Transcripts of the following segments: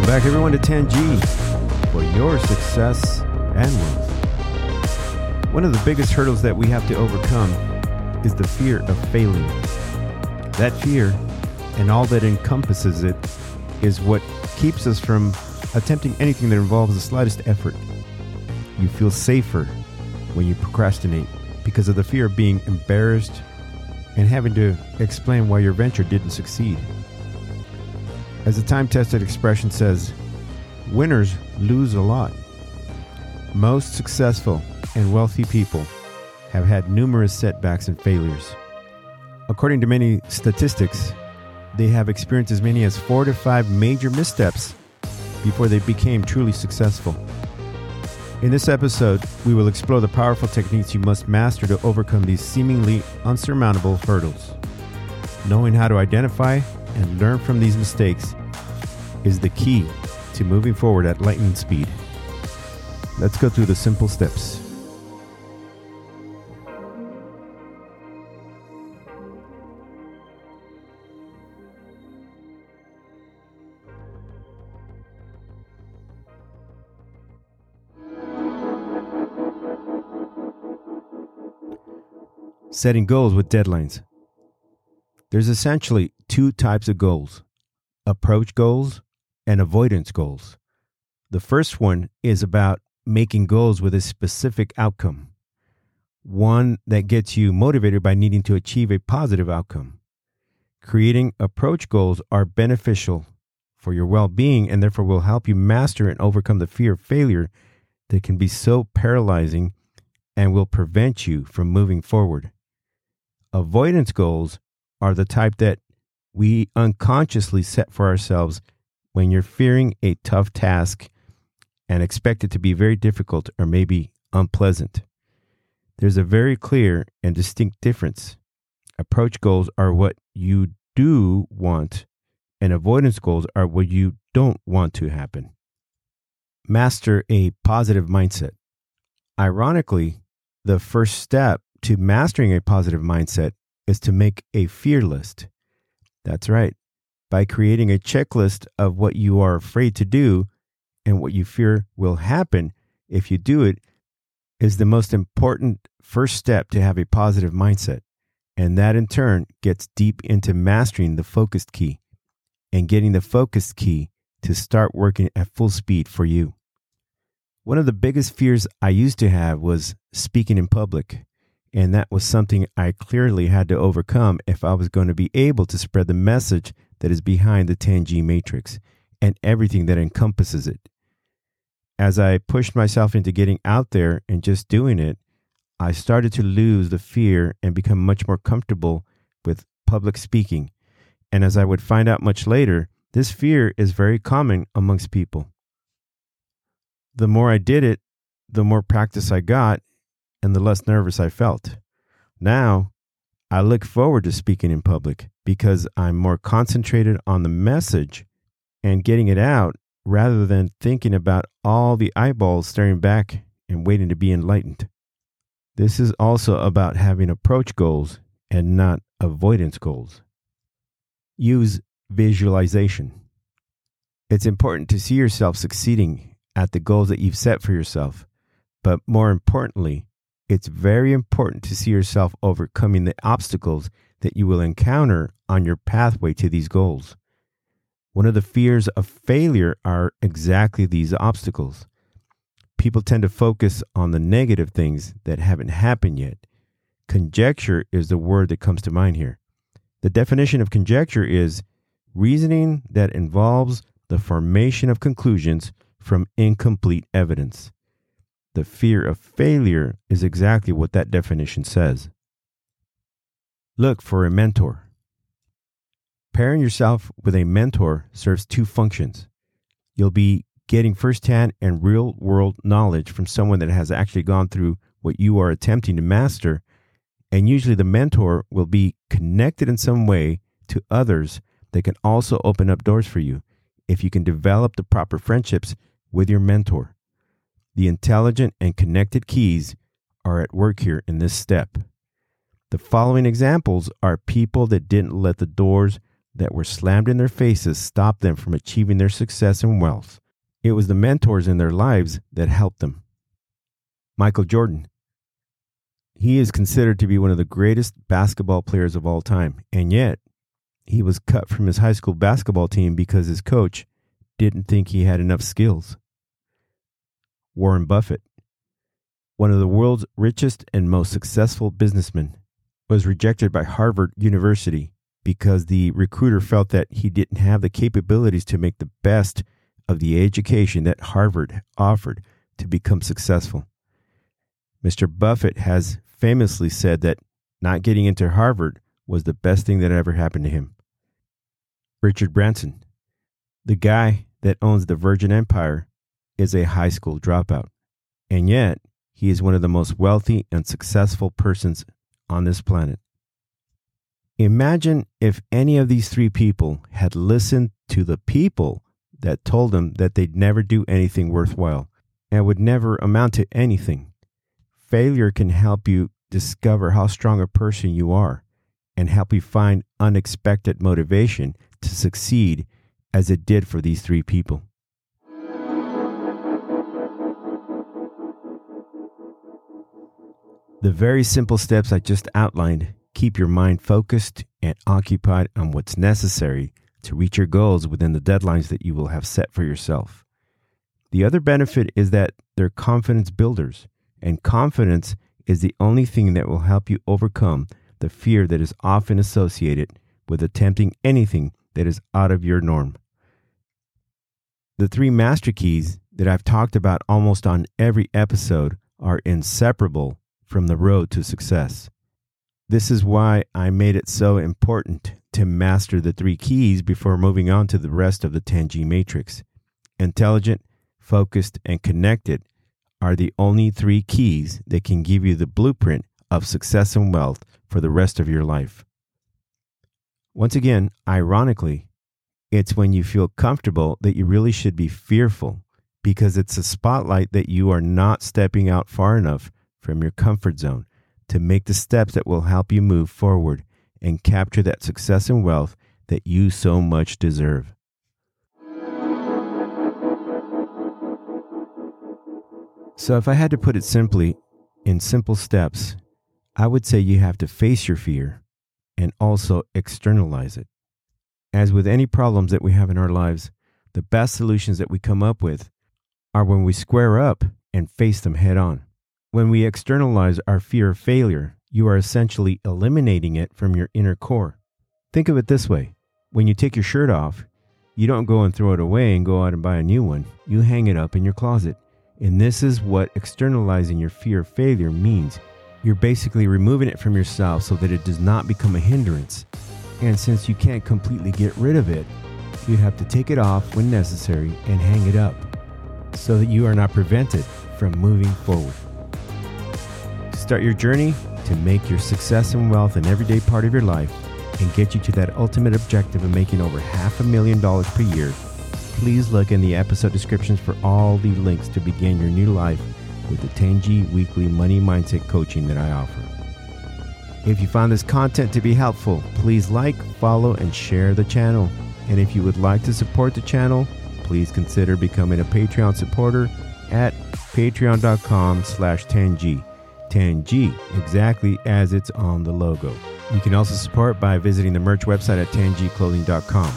back, everyone, to 10G for your success and wealth. One of the biggest hurdles that we have to overcome is the fear of failing. That fear and all that encompasses it is what keeps us from attempting anything that involves the slightest effort. You feel safer when you procrastinate because of the fear of being embarrassed and having to explain why your venture didn't succeed. As the time tested expression says, winners lose a lot. Most successful and wealthy people have had numerous setbacks and failures. According to many statistics, they have experienced as many as four to five major missteps before they became truly successful. In this episode, we will explore the powerful techniques you must master to overcome these seemingly unsurmountable hurdles. Knowing how to identify and learn from these mistakes is the key to moving forward at lightning speed. Let's go through the simple steps. Setting goals with deadlines. There's essentially two types of goals approach goals and avoidance goals. The first one is about making goals with a specific outcome, one that gets you motivated by needing to achieve a positive outcome. Creating approach goals are beneficial for your well being and therefore will help you master and overcome the fear of failure that can be so paralyzing and will prevent you from moving forward. Avoidance goals are the type that we unconsciously set for ourselves when you're fearing a tough task and expect it to be very difficult or maybe unpleasant. There's a very clear and distinct difference. Approach goals are what you do want, and avoidance goals are what you don't want to happen. Master a positive mindset. Ironically, the first step to mastering a positive mindset is to make a fear list. That's right. By creating a checklist of what you are afraid to do and what you fear will happen if you do it is the most important first step to have a positive mindset. And that in turn gets deep into mastering the focused key and getting the focused key to start working at full speed for you. One of the biggest fears I used to have was speaking in public. And that was something I clearly had to overcome if I was going to be able to spread the message that is behind the 10G matrix and everything that encompasses it. As I pushed myself into getting out there and just doing it, I started to lose the fear and become much more comfortable with public speaking. And as I would find out much later, this fear is very common amongst people. The more I did it, the more practice I got, and the less nervous I felt. Now, I look forward to speaking in public because I'm more concentrated on the message and getting it out rather than thinking about all the eyeballs staring back and waiting to be enlightened. This is also about having approach goals and not avoidance goals. Use visualization. It's important to see yourself succeeding at the goals that you've set for yourself, but more importantly, it's very important to see yourself overcoming the obstacles that you will encounter on your pathway to these goals. One of the fears of failure are exactly these obstacles. People tend to focus on the negative things that haven't happened yet. Conjecture is the word that comes to mind here. The definition of conjecture is reasoning that involves the formation of conclusions from incomplete evidence. The fear of failure is exactly what that definition says. Look for a mentor. Pairing yourself with a mentor serves two functions. You'll be getting firsthand and real world knowledge from someone that has actually gone through what you are attempting to master. And usually the mentor will be connected in some way to others that can also open up doors for you if you can develop the proper friendships with your mentor. The intelligent and connected keys are at work here in this step. The following examples are people that didn't let the doors that were slammed in their faces stop them from achieving their success and wealth. It was the mentors in their lives that helped them. Michael Jordan. He is considered to be one of the greatest basketball players of all time, and yet he was cut from his high school basketball team because his coach didn't think he had enough skills. Warren Buffett, one of the world's richest and most successful businessmen, was rejected by Harvard University because the recruiter felt that he didn't have the capabilities to make the best of the education that Harvard offered to become successful. Mr. Buffett has famously said that not getting into Harvard was the best thing that ever happened to him. Richard Branson, the guy that owns the Virgin Empire, is a high school dropout. And yet, he is one of the most wealthy and successful persons on this planet. Imagine if any of these three people had listened to the people that told them that they'd never do anything worthwhile and would never amount to anything. Failure can help you discover how strong a person you are and help you find unexpected motivation to succeed as it did for these three people. The very simple steps I just outlined keep your mind focused and occupied on what's necessary to reach your goals within the deadlines that you will have set for yourself. The other benefit is that they're confidence builders, and confidence is the only thing that will help you overcome the fear that is often associated with attempting anything that is out of your norm. The three master keys that I've talked about almost on every episode are inseparable from the road to success. This is why I made it so important to master the three keys before moving on to the rest of the 10G matrix. Intelligent, focused, and connected are the only three keys that can give you the blueprint of success and wealth for the rest of your life. Once again, ironically, it's when you feel comfortable that you really should be fearful because it's a spotlight that you are not stepping out far enough from your comfort zone to make the steps that will help you move forward and capture that success and wealth that you so much deserve. So, if I had to put it simply, in simple steps, I would say you have to face your fear and also externalize it. As with any problems that we have in our lives, the best solutions that we come up with are when we square up and face them head on. When we externalize our fear of failure, you are essentially eliminating it from your inner core. Think of it this way when you take your shirt off, you don't go and throw it away and go out and buy a new one. You hang it up in your closet. And this is what externalizing your fear of failure means. You're basically removing it from yourself so that it does not become a hindrance. And since you can't completely get rid of it, you have to take it off when necessary and hang it up so that you are not prevented from moving forward. Start your journey to make your success and wealth an everyday part of your life and get you to that ultimate objective of making over half a million dollars per year, please look in the episode descriptions for all the links to begin your new life with the 10G Weekly Money Mindset Coaching that I offer. If you found this content to be helpful, please like, follow, and share the channel. And if you would like to support the channel, please consider becoming a Patreon supporter at patreon.com slash 10G. 10G, exactly as it's on the logo. You can also support by visiting the merch website at 10gclothing.com.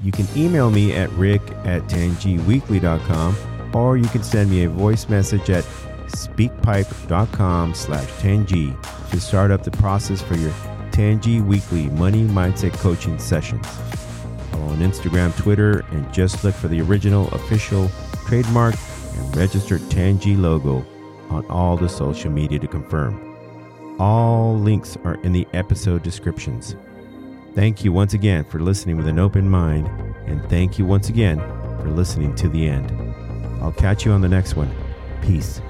You can email me at rick at 10gweekly.com or you can send me a voice message at speakpipe.com slash 10g to start up the process for your 10G weekly money mindset coaching sessions. Follow on Instagram, Twitter, and just look for the original, official, trademark, and registered 10G logo on all the social media to confirm. All links are in the episode descriptions. Thank you once again for listening with an open mind, and thank you once again for listening to the end. I'll catch you on the next one. Peace.